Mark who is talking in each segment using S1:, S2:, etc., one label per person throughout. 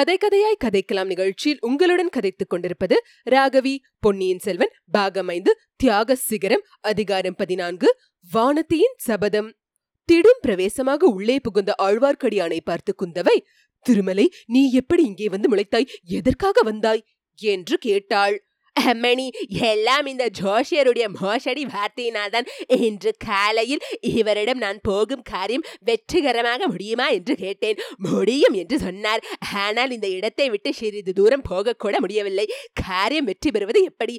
S1: கதை கதையாய் கதைக்கலாம் நிகழ்ச்சியில் உங்களுடன் கதைத்துக் கொண்டிருப்பது ராகவி பொன்னியின் செல்வன் பாகம் ஐந்து தியாக சிகரம் அதிகாரம் பதினான்கு வானத்தியின் சபதம். திடும் பிரவேசமாக உள்ளே புகுந்த ஆழ்வார்க்கடியானை பார்த்து குந்தவை திருமலை நீ எப்படி இங்கே வந்து முளைத்தாய்? எதற்காக வந்தாய்? என்று கேட்டாள். அம்மணி எல்லாம் இந்த ஜோஷியருடைய மோசடி வார்த்தையினால்தான் இன்று காலையில் இவரிடம் நான் போகும் காரியம் வெற்றிகரமாக முடியுமா என்று கேட்டேன். முடியும் என்று சொன்னார். ஆனால் இந்த இடத்தை விட்டு சிறிது தூரம் போகக்கூட முடியவில்லை. காரியம் வெற்றி பெறுவது எப்படி?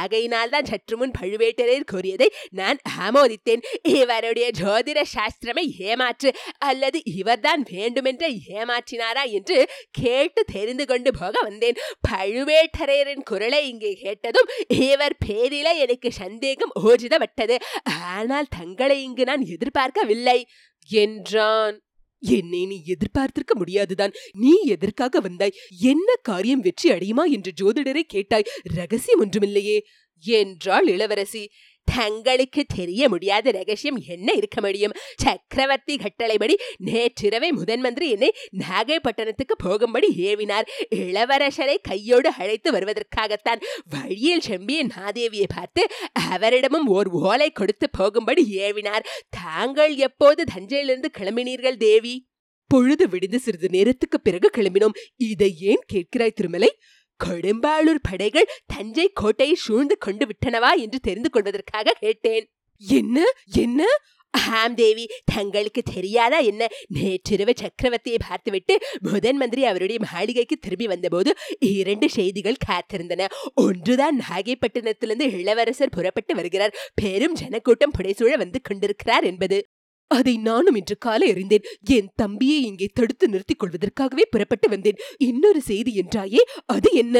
S1: ஆகையினால் தான் சற்று முன் பழுவேட்டரையர் கூறியதை நான் ஆமோதித்தேன். இவருடைய ஜோதிட சாஸ்திரமே ஏமாற்று அல்லது இவர்தான் வேண்டுமென்ற ஏமாற்றினாரா என்று கேட்டு தெரிந்து கொண்டு போக வந்தேன். பழுவேட்டரையரின் குரலை இங்கே கேட்டதும் இவர் பேரில எனக்கு சந்தேகம் ஊர்ஜிதப்பட்டது. ஆனால் தங்களை இங்கு நான் எதிர்பார்க்கவில்லை என்றான். என்னை நீ எதிர்பார்த்திருக்க முடியாதுதான். நீ எதற்காக வந்தாய்? என்ன காரியம் வெற்றி அடையுமா என்று ஜோதிடரை கேட்டாய். ரகசியம் ஒன்றுமில்லையே என்றாள் இளவரசி. தங்களுக்கு தெரிய முடியாத ரகசியம் என்ன இருக்க முடியும்? சக்கரவர்த்தி கட்டளைப்படி நேற்றிரவே முதன் மந்திரி என்னை நாகைப்பட்டினத்துக்கு போகும்படி ஏவினார். இளவரசரை கையோடு அழைத்து வருவதற்காகத்தான் வழியில் செம்பிய நாதேவியை பார்த்து அவரிடமும் ஓர் ஓலை கொடுத்து போகும்படி ஏவினார். தாங்கள் எப்போது தஞ்சையிலிருந்து கிளம்பினீர்கள் தேவி? பொழுது விடிந்து சிறிது நேரத்துக்கு பிறகு கிளம்பினோம். இதை ஏன் கேட்கிறாய் திருமலை? கொடும்பாளூர் படைகள் தஞ்சை கோட்டையை சூழ்ந்து கொண்டு விட்டனவா என்று தெரிந்து கொள்வதற்காக கேட்டேன். என்ன? என்ன? ஆம் தேவி தங்களுக்கு தெரியாதா என்ன? நேற்றிரவு சக்கரவர்த்தியை பார்த்துவிட்டு முதன் மந்திரி அவருடைய மாளிகைக்கு திரும்பி வந்தபோது இரண்டு செய்திகள் காத்திருந்தன. ஒன்றுதான் நாகைப்பட்டினத்திலிருந்து இளவரசர் புறப்பட்டு வருகிறார். பெரும் ஜனக்கூட்டம் புடைசூழ வந்து கொண்டிருக்கிறார் என்பது. அதை நானும் இன்று காலை அறிந்தேன். என் தம்பியை இங்கே தடுத்து நிறுத்திக் கொள்வதற்காகவே புறப்பட்டு வந்தேன். இன்னொரு செய்தி என்றாயே அது என்ன?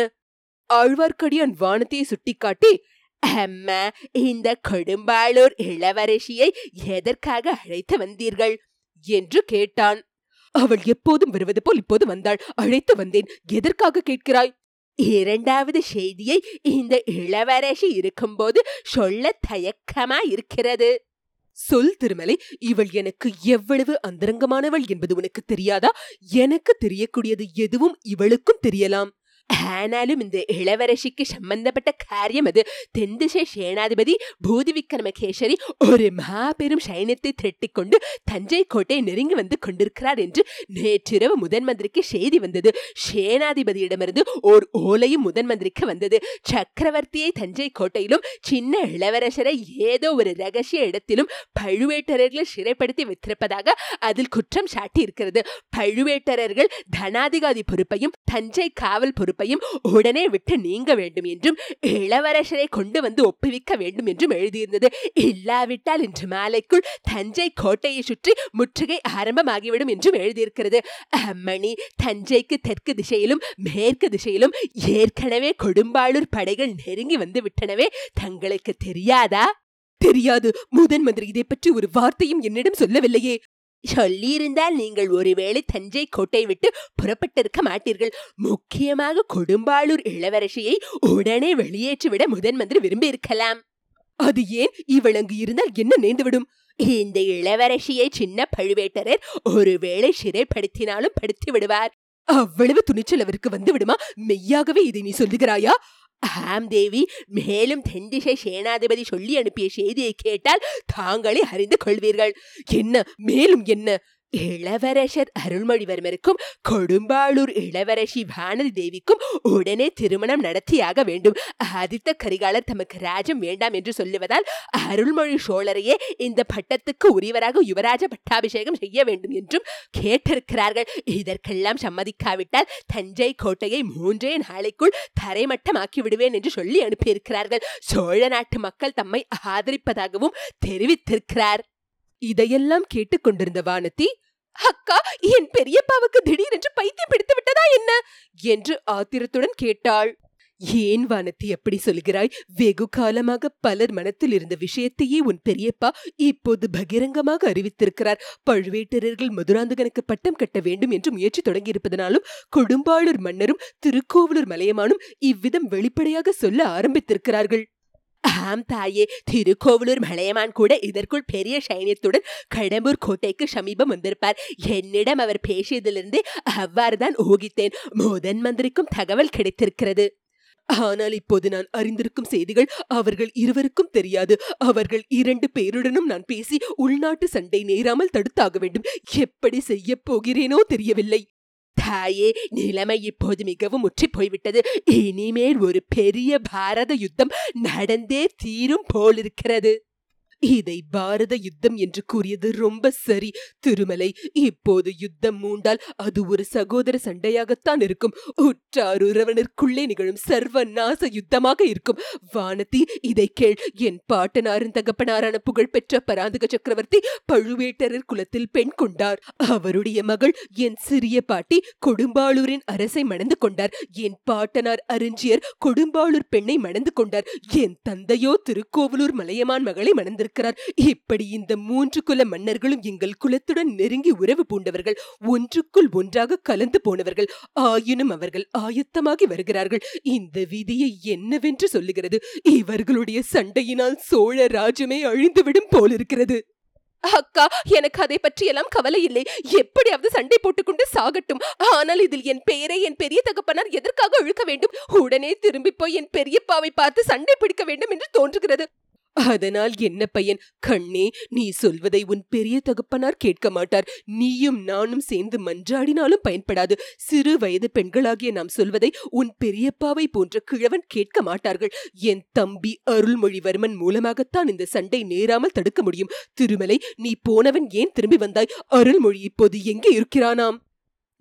S1: ஆழ்வார்க்கடியான் வானத்தையே சுட்டிக்காட்டி அம்மா இந்த கொடும்பாளூர் இளவரசியை எதற்காக அழைத்து வந்தீர்கள்? என்று கேட்டான். அவள் எப்போதும் வருவது போல் இப்போது வந்தாள். அழைத்து வந்தேன். எதற்காக கேட்கிறாய்? இரண்டாவது செய்தியை இந்த இளவரசி இருக்கும்போது சொல்ல தயக்கமா இருக்கிறது சொல் திருமலை இவள் எனக்கு எவ்வளவு அந்தரங்கமானவள் என்பது உனக்கு தெரியாதா? எனக்கு தெரியக்கூடியது எதுவும் இவளுக்கும் தெரியலாம். ஆனாலும் இந்த இளவரசிக்கு சம்பந்தப்பட்ட காரியம் அது. தென்திசை சேனாதிபதி பூதி விக்ரமகேசரி ஒரு மாபெரும் சைன்யத்தை திரட்டிக்கொண்டு தஞ்சை கோட்டை நெருங்கி வந்து கொண்டிருக்கிறார் என்று நேற்றிரவு முதன் மந்திரிக்கு செய்தி வந்தது. சேனாதிபதியிடமிருந்து ஓர் ஓலையும் முதன் மந்திரிக்கு வந்தது. சக்கரவர்த்தியை தஞ்சை கோட்டையிலும் சின்ன இளவரசரை ஏதோ ஒரு ரகசிய இடத்திலும் பழுவேட்டரர்களை சிறைப்படுத்தி வைத்திருப்பதாக அதில் குற்றம் சாட்டி இருக்கிறது பழுவேட்டரர்கள் தனாதிகாரி பொறுப்பையும் தஞ்சை காவல் பொறுப்பையும் உடனே விட்டு நீங்க வேண்டும் என்றும் இளவரசரை கொண்டு வந்து ஒப்புவிக்க வேண்டும் என்றும் எழுதியிருந்தது. இல்லாவிட்டால் இன்று மாலைக்குள் தஞ்சை கோட்டையை சுற்றி முற்றுகை ஆரம்பமாகிவிடும் என்றும் எழுதியிருக்கிறது. அம்மணி தஞ்சைக்கு தெற்கு திசையிலும் மேற்கு திசையிலும் ஏற்கனவே கொடும்பாளூர் படைகள் நெருங்கி வந்து விட்டனவே தங்களுக்கு தெரியாதா? தெரியாது. முதன் மந்திரி இதை பற்றி ஒரு வார்த்தையும் என்னிடம் சொல்லவில்லையே. சொல்லியிருந்தால் நீங்கள் ஒருவேளை தஞ்சை கோட்டை விட்டு புறப்பட்டிருக்க மாட்டீர்கள். முக்கியமாக கொடும்பாளூர் இளவரசியை உடனே வெளியேற்றிவிட முதன் மந்திரி விரும்பியிருக்கலாம். அது ஏன் இவ்வளங்கு இருந்தால் என்ன நேர்ந்துவிடும்? இந்த இளவரசியை சின்ன பழுவேட்டரர் ஒருவேளை சிறைப்படுத்தினாலும் படுத்தி விடுவார் அவ்வளவு துணிச்சல் அவருக்கு வந்து விடுமா மெய்யாகவே இதை நீ சொல்லுகிறாயா? ஆம் தேவி மேலும் தென்திசை சேனாதிபதி சொல்லி அனுப்பிய செய்தியை கேட்டால் தாங்களே அறிந்து கொள்வீர்கள். என்ன? மேலும் என்ன? இளவரசர் அருள்மொழிவர்மருக்கும் கொடும்பாளூர் இளவரசி வானதி தேவிக்கும் உடனே திருமணம் நடத்தியாக வேண்டும். ஆதித்த கரிகாலர் தமக்கு ராஜம் வேண்டாம் என்று சொல்லுவதால் அருள்மொழி சோழரையே இந்த பட்டத்துக்கு உரியவராக யுவராஜ பட்டாபிஷேகம் செய்ய வேண்டும் என்றும் கேட்டிருக்கிறார்கள். இதற்கெல்லாம் சம்மதிக்காவிட்டால் தஞ்சை கோட்டையை மூன்றே நாளைக்குள் தரைமட்டமாக்கி விடுவேன் என்று சொல்லி அனுப்பியிருக்கிறார்கள். சோழ நாட்டு மக்கள் தம்மை ஆதரிப்பதாகவும் தெரிவித்திருக்கிறார். இதையெல்லாம் கேட்டுக்கொண்டிருந்த வானதி அக்கா என் பெரியப்பாவுக்கு திடீரென்று பைத்தியம் பிடித்து விட்டதா என்ன? என்று ஆத்திரத்துடன் கேட்டாள். ஏன் வானத்தி எப்படி சொல்கிறாய்? வெகு காலமாக பலர் மனத்தில் இருந்த விஷயத்தையே உன் பெரியப்பா இப்போது பகிரங்கமாக அறிவித்திருக்கிறார். பழுவேட்டரர்கள் மதுராந்தகனுக்கு பட்டம் கட்ட வேண்டும் என்று முயற்சி தொடங்கியிருப்பதனாலும் கொடும்பாளூர் மன்னரும் திருக்கோவலூர் மலையமானும் இவ்விதம் வெளிப்படையாக சொல்ல ஆரம்பித்திருக்கிறார்கள். ஆம் தாயே திருக்கோவலூர் மலையமான் கூட இதற்குள் பெரிய சைன்யத்துடன் கடம்பூர் கோட்டைக்கு சமீபம் வந்திருப்பார். என்னிடம் அவர் பேசியதிலிருந்து அவ்வாறுதான் ஊகித்தேன். மோதன் மந்திரிக்கும் தகவல் கிடைத்திருக்கிறது. ஆனால் இப்போது நான் அறிந்திருக்கும் செய்திகள் அவர்கள் இருவருக்கும் தெரியாது. அவர்கள் இரண்டு பேருடனும் நான் பேசி உள்நாட்டு சண்டை நேராமல் தடுத்தாக வேண்டும். எப்படி செய்யப் போகிறேனோ தெரியவில்லை. தாயே நிலைமை இப்போது மிகவும் முற்றி போய்விட்டது இனிமேல் ஒரு பெரிய பாரத யுத்தம் நடந்தே தீரும் போலிருக்கிறது. இதை பாரத யுத்தம் என்று கூறியது ரொம்ப சரி. திருமலை இப்போது யுத்தம் மூண்டால் அது ஒரு சகோதர சண்டையாகத்தான் இருக்கும். உற்றார் உறவனருக்குள்ளே நிகழும் சர்வ நாச யுத்தமாக இருக்கும். வானதி இதை கேள். என் பாட்டனாரின் தகப்பனாரான புகழ்பெற்ற பராந்தக சக்கரவர்த்தி பழுவேட்டரர் குலத்தில் பெண் கொண்டார். அவருடைய மகள் என் சிறிய பாட்டி கொடும்பாளூரின் அரசை மணந்து கொண்டார். என் பாட்டனார் அறிஞ்சியர் கொடும்பாளூர் பெண்ணை மணந்து கொண்டார். என் தந்தையோ திருக்கோவலூர் மலையமான் மகளை மணந்திருக்கிறார் இப்படி இந்த மூன்று குல மன்னர்களும் எங்கள் குலத்துடன் நெருங்கி உறவு பூண்டவர்கள் ஒன்றுக்குள் ஒன்றாக கலந்து போனவர்கள் ஆயினும் அவர்கள் ஆயத்தமாகி வருகிறார்கள். இந்த விதியை என்னவென்று சொல்லுகிறது? இவர்களுடைய சண்டையினால் சோழ ராஜ்யமே அழிந்துவிடும் போலிருக்கிறது. அக்கா எனக்கு அதை பற்றியெல்லாம் கவலை இல்லை. எப்படியாவது சண்டை போட்டுக்கொண்டு சாகட்டும். ஆனால் இதில் என் பெயரை என் பெரிய தகப்பனார் எதற்காக இழுக்க வேண்டும்? உடனே திரும்பி போய் என் பெரியப்பாவை பார்த்து சண்டை பிடிக்க வேண்டும் என்று தோன்றுகிறது. அதனால் என்ன பையன்? கண்ணே நீ சொல்வதை உன் பெரிய தகப்பனார் கேட்க மாட்டார். நீயும் நானும் சேர்ந்து மன்றாடினாலும் பயன்படாது. சிறு வயது பெண்களாகிய நாம் சொல்வதை உன் பெரியப்பாவை போன்ற கிழவன் கேட்க மாட்டார்கள். என் தம்பி அருள்மொழிவர்மன் மூலமாகத்தான் இந்த சண்டை நேராமல் தடுக்க முடியும். திருமலை நீ போனவன் ஏன் திரும்பி வந்தாய்? அருள்மொழி இப்போது எங்கே இருக்கிறானாம்?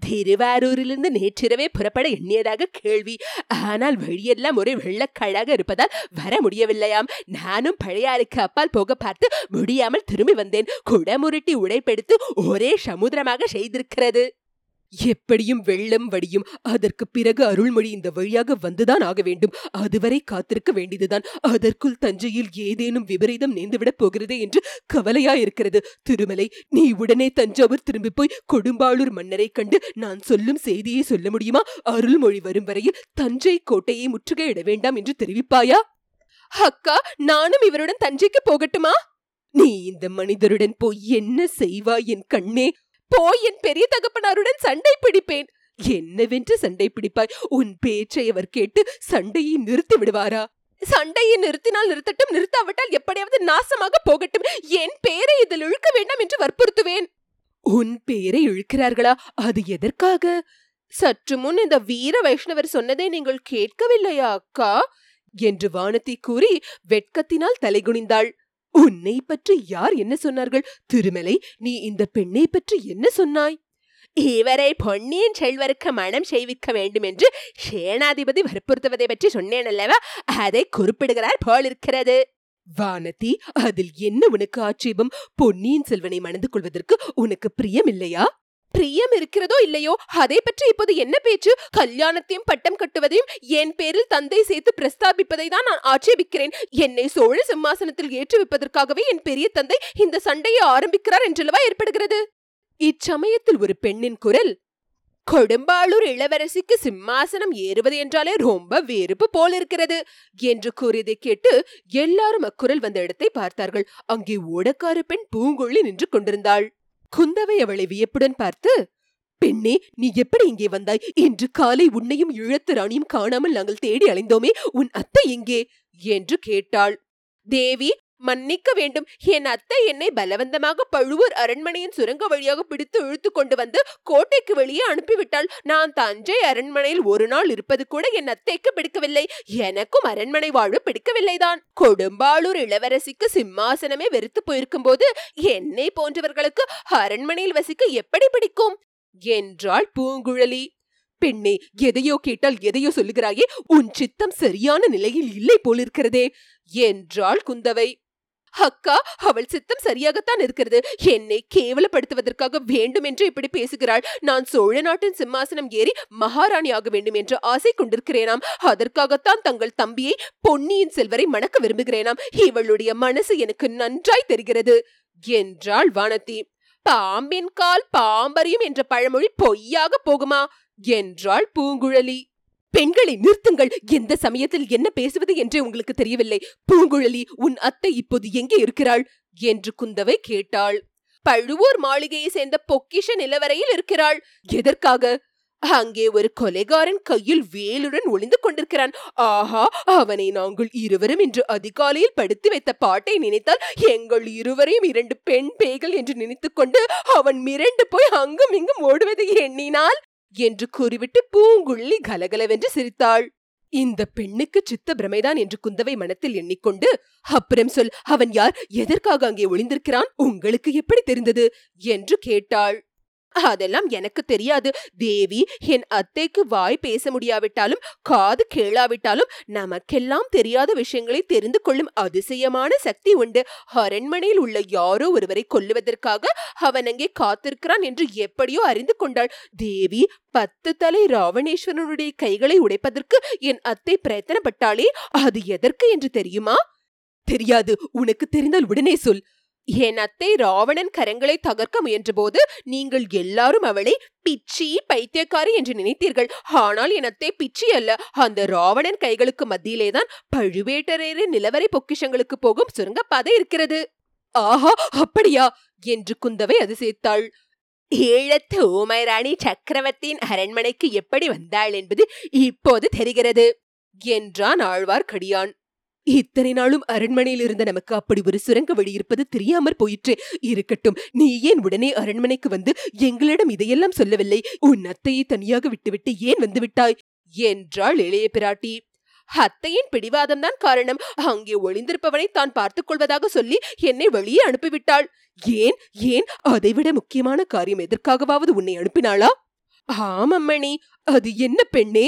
S1: திருவாரூரிலிருந்து நேற்றிரவே புறப்பட எண்ணியதாக கேள்வி. ஆனால் வழியெல்லாம் ஒரே வெள்ளக்கழாக இருப்பதால் வர முடியவில்லையாம். நானும் பழையாருக்கு அப்பால் போக பார்த்து முடியாமல் திரும்பி வந்தேன். குடமுருட்டி உடைப்பெடுத்து ஒரே சமுதிரமாக செய்திருக்கிறது. எப்படியும் வெள்ளம் வடியும். அதற்கு பிறகு அருள்மொழி இந்த வழியாக வந்துதான் ஆக வேண்டும். அதுவரை காத்திருக்க வேண்டியதுதான். அதற்குள் தஞ்சையில் ஏதேனும் விபரீதம் நேர்ந்துவிடப் போகிறதே என்று கவலையாயிருக்கிறது. திருமலை நீ உடனே தஞ்சாவூர் திரும்பி போய் கொடும்பாளூர் மன்னரை கண்டு நான் சொல்லும் செய்தியை சொல்ல முடியுமா? அருள்மொழி வரும் வரையில் தஞ்சை கோட்டையை முற்றுகையிட வேண்டாம் என்று தெரிவிப்பாயா? அக்கா நானும் இவருடன் தஞ்சைக்கு போகட்டுமா? நீ இந்த மனிதருடன் போய் என்ன செய்வாய் என் கண்ணே? போய் என் பெரிய தகப்பனாருடன் சண்டை பிடிப்பேன். என்னவென்று சண்டை பிடிப்பாய்? உன் பேச்சை அவர் கேட்டு சண்டையை நிறுத்தி விடுவாரா? சண்டையை நிறுத்தினால் நிறுத்தட்டும் நிறுத்தாவிட்டால் எப்படியாவது நாசமாக போகட்டும். என் பேரை இதில் இழுக்க வேண்டாம் என்று வற்புறுத்துவேன். உன் பேரை இழுக்கிறார்களா? அது எதற்காக? சற்று முன் இந்த வீர வைஷ்ணவர் சொன்னதை நீங்கள் கேட்கவில்லையா அக்கா? என்று வானதி கூறி வெட்கத்தினால் தலைகுனிந்தாள். உன்னை பற்றி யார் என்ன சொன்னார்கள்? திருமலை நீ இந்த பெண்ணை பற்றி என்ன சொன்னாய்? இவரை பொன்னியின் செல்வருக்கு மனம் செய்விக்க வேண்டும் என்று சேனாதிபதி வற்புறுத்துவதை பற்றி சொன்னேன் அல்லவா அதை குறிப்பிடுகிறார் போலிருக்கிறது. வானதி அதில் என்ன உனக்கு ஆட்சேபம்? பொன்னியின் செல்வனை மணந்து கொள்வதற்கு உனக்கு பிரியம் இல்லையா பிரியம் இருக்கிறதோ இல்லையோ அதை பற்றி இப்போது என்ன பேச்சு? கல்யாணத்தையும் பட்டம் கட்டுவதையும் என் பேரில் தந்தை சேர்த்து பிரஸ்தாபிப்பதை தான் நான் ஆட்சேபிக்கிறேன். என்னை சோழ சிம்மாசனத்தில் ஏற்றுவிப்பதற்காகவே என் பெரிய தந்தை இந்த சண்டையை ஆரம்பிக்கிறார் என்றல்லவா ஏற்படுகிறது? இச்சமயத்தில் ஒரு பெண்ணின் குரல் கொடும்பாளூர் இளவரசிக்கு சிம்மாசனம் ஏறுவது என்றாலே ரொம்ப வெறுப்பு போல் இருக்கிறது என்று கூறியதை கேட்டு எல்லாரும் அக்குரல் வந்த இடத்தை பார்த்தார்கள். அங்கே ஓடக்கார பெண் பூங்கொழி நின்று கொண்டிருந்தாள். குந்தவை அவளை வியப்புடன் பார்த்து பெண்ணே நீ எப்படி இங்கே வந்தாய்? இன்று காலை உன்னையும் இழத்து ராணியும் காணாமல் நாங்கள் தேடி அலைந்தோமே உன் அத்தை எங்கே? என்று கேட்டாள். தேவி மன்னிக்க வேண்டும். என் அத்தை என்னை பலவந்தமாக பழுவூர் அரண்மனையின் சுரங்க வழியாக பிடித்து இழுத்து கொண்டு வந்து கோட்டைக்கு வெளியே அனுப்பிவிட்டாள். நான் தஞ்சை அரண்மனையில் ஒரு நாள் இருப்பது கூட என் அத்தைக்கு பிடிக்கவில்லை. எனக்கும் அரண்மனை வாழ்வு பிடிக்கவில்லைதான் கொடும்பாளூர் இளவரசிக்கு சிம்மாசனமே வெறுத்து போயிருக்கும் போது என்னை போன்றவர்களுக்கு அரண்மனையில் வசிக்க எப்படி பிடிக்கும்? என்றாள் பூங்குழலி. பெண்ணே எதையோ கேட்டால் எதையோ சொல்லுகிறாயே. உன் சித்தம் சரியான நிலையில் இல்லை போலிருக்கிறதே என்றாள் குந்தவை. அக்கா அவள் சித்தம் சரியாகத்தான் இருக்கிறது. என்னை கேவலப்படுத்துவதற்காக வேண்டும் என்று இப்படி பேசுகிறாள். நான் சோழ நாட்டின் சிம்மாசனம் ஏறி மகாராணி ஆக வேண்டும் என்ற ஆசை கொண்டிருக்கிறேனாம். அதற்காகத்தான் தங்கள் தம்பியை பொன்னியின் செல்வரை மணக்க விரும்புகிறேனாம். இவளுடைய மனசு எனக்கு நன்றாய் தெரிகிறது. என்றாள் வானதி. பாம்பின் கால் பாம்பறியும் என்ற பழமொழி பொய்யாக போகுமா? என்றாள் பூங்குழலி. பெண்களை நிறுத்துங்கள். எந்த சமயத்தில் என்ன பேசுவது என்றே உங்களுக்கு தெரியவில்லை. பூங்குழலி உன் அத்தை இப்போது எங்கே இருக்கிறாள்? என்று குந்தவை கேட்டாள். பழுவூர் மாளிகையை சேர்ந்த பொக்கிஷ நிலவரையில் இருக்கிறாள். எதற்காக? அங்கே ஒரு கொலைகாரன் கையில் வேலுடன் ஒளிந்து கொண்டிருக்கிறான். ஆஹா அவனை நாங்கள் இருவரும் இன்று அதிகாலையில் படுத்து வைத்த பாட்டை நினைத்தால் எங்கள் இருவரையும் இரண்டு பெண் பேய்கள் என்று நினைத்துக்கொண்டு அவன் மிரண்டு போய் அங்கும் இங்கும் ஓடுவதை எண்ணினால் என்று கூறிவிட்டு பூங்குள்ளி கலகலவென்று சிரித்தாள். இந்த பெண்ணுக்கு சித்த பிரமைதான் என்று குந்தவை மனத்தில் எண்ணிக்கொண்டு அப்புறம் சொல் அவன் யார்? எதற்காக அங்கே ஒளிந்திருக்கிறான்? உங்களுக்கு எப்படி தெரிந்தது? என்று கேட்டாள். அதெல்லாம் எனக்கு தெரியாது. தேவி என் அத்தைக்கு வாய் பேச முடியாவிட்டாலும் காது கேளாவிட்டாலும் நமக்கெல்லாம் தெரியாத விஷயங்களை தெரிந்து கொள்ளும் அதிசயமான சக்தி உண்டு. அரண்மனையில் உள்ள யாரோ ஒருவரை கொல்லுவதற்காக அவன் அங்கே காத்திருக்கிறான் என்று எப்படியோ அறிந்து கொண்டாள். தேவி பத்து தலை ராவணேஸ்வரனுடைய கைகளை உடைப்பதற்கு என் அத்தை பிரயத்தனப்பட்டாளே அது எதற்கு என்று தெரியுமா? தெரியாது. உனக்கு தெரிந்தால் உடனே சொல். என் அத்தை ராவணன் கரங்களை தகர்க்க முயன்றபோது நீங்கள் எல்லாரும் அவளை பிச்சி பைத்தியக்காரி என்று நினைத்தீர்கள். ஆனால் என் அத்தை பிச்சி அல்ல. அந்த ராவணன் கைகளுக்கு மத்தியிலேதான் பழுவேட்டரையரின் நிலவரை பொக்கிஷங்களுக்கு போகும் சுரங்கப்பாதை இருக்கிறது. ஆஹா அப்படியா? என்று குந்தவை அதிசயித்தாள். ஈழத்து ஊமைராணி சக்கரவர்த்தியின் அரண்மனைக்கு எப்படி வந்தாள் என்பது இப்போது தெரிகிறது என்றான் ஆழ்வார்க்கடியான். இத்தனை நாளும் அரண்மனையில் இருந்த நமக்கு அப்படி ஒரு சுரங்க வழி இருப்பது தெரியாமற் போயிற்று. இருக்கட்டும் நீ ஏன் உடனே அரண்மனைக்கு வந்து எங்களிடம் இதையெல்லாம் சொல்லவில்லை? உன் அத்தையை தனியாக விட்டுவிட்டு ஏன் வந்து விட்டாய்? என்றாள் இளைய பிராட்டி. அத்தையின் பிடிவாதம்தான் காரணம். அங்கே ஒளிந்திருப்பவனை தான் பார்த்துக் கொள்வதாக சொல்லி என்னை வெளியே அனுப்பிவிட்டாள். ஏன் ஏன்? அதைவிட முக்கியமான காரியம் எதற்காகவாவது உன்னை அனுப்பினாளா? ஆமம்மணி அது என்ன பெண்ணே?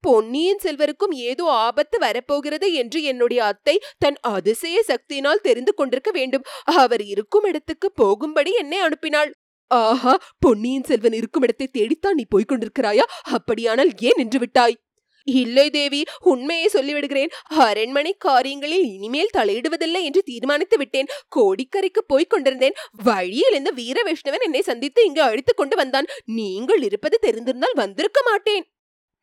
S1: பொன்னியின் செல்வருக்கும் ஏதோ ஆபத்து வரப்போகிறது என்று என்னுடைய அத்தை தன் அதிசய சக்தியினால் தெரிந்து கொண்டிருக்க வேண்டும். அவர் இருக்கும் இடத்துக்கு போகும்படி என்னை அனுப்பினாள். ஆஹா பொன்னியின் செல்வன் இருக்கும் இடத்தை தேடித்தான் நீ போய்க் கொண்டிருக்கிறாயா? அப்படியானால் ஏன் நின்று விட்டாய்? இல்லை தேவி உண்மையை சொல்லிவிடுகிறேன். அரண்மனை காரியங்களில் இனிமேல் தலையிடுவதில்லை என்று தீர்மானித்து விட்டேன். கோடிக்கரைக்கு போய்க் கொண்டிருந்தேன். வழியில் இந்த வீர வைஷ்ணவன் என்னை சந்தித்து இங்கு அழைத்துக் கொண்டு வந்தான். நீங்கள் இருப்பது தெரிந்திருந்தால் வந்திருக்க மாட்டேன்.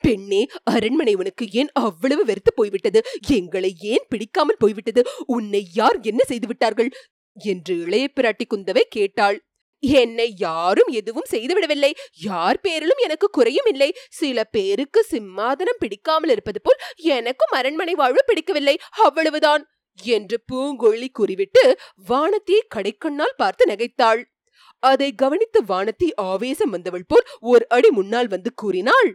S1: பெண்ணே அரண்மனை உனக்கு ஏன் அவ்வளவு வெறுத்து போய்விட்டது? எங்களை ஏன் பிடிக்காமல் போய்விட்டது? உன்னை யார் என்ன செய்து விட்டார்கள்? என்று இளைய பிராட்டி குந்தவை கேட்டாள். என்னை யாரும் எதுவும் செய்துவிடவில்லை யார் பேரிலும் எனக்கு குறையும் இல்லை. சில பேருக்கு சிம்மாதனம் பிடிக்காமல் இருப்பது போல் எனக்கும் அரண்மனை வாழ்வு பிடிக்கவில்லை. அவ்வளவுதான் என்று பூங்கொழி கூறிவிட்டு வானத்தியை கடைக்கண்ணால் பார்த்து நகைத்தாள். அதை கவனித்து வானத்தி ஆவேசம் வந்தவள் போல் ஒரு அடி முன்னால் வந்து கூறினாள்.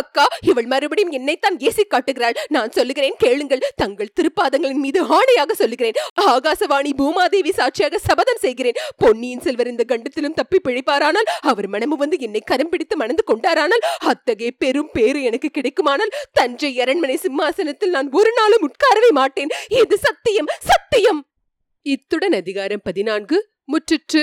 S1: அக்கா இவள் மறுபடியும் என்னைத்தான் ஏசி காட்டுகிறாள். நான் சொல்லுகிறேன் கேளுங்கள். தங்கள் திருப்பாதங்களின் மீது ஆணையாக சொல்லுகிறேன். ஆகாசவாணி பூமாதேவி சாட்சியாக சபதம் செய்கிறேன். பொன்னியின் செல்வர் இந்த கண்டத்திலும் தப்பி பிழைப்பாரானால் அவர் மனமு வந்து என்னை கரம் பிடித்து மணந்து கொண்டாரானால் அத்தகைய பெரும் பேரு எனக்கு கிடைக்குமானால் தஞ்சை அரண்மனை சிம்மாசனத்தில் நான் ஒரு நாளும் உட்காரவே மாட்டேன். இது சத்தியம் சத்தியம்! இத்துடன் அதிகாரம் பதினான்கு முற்றிற்று.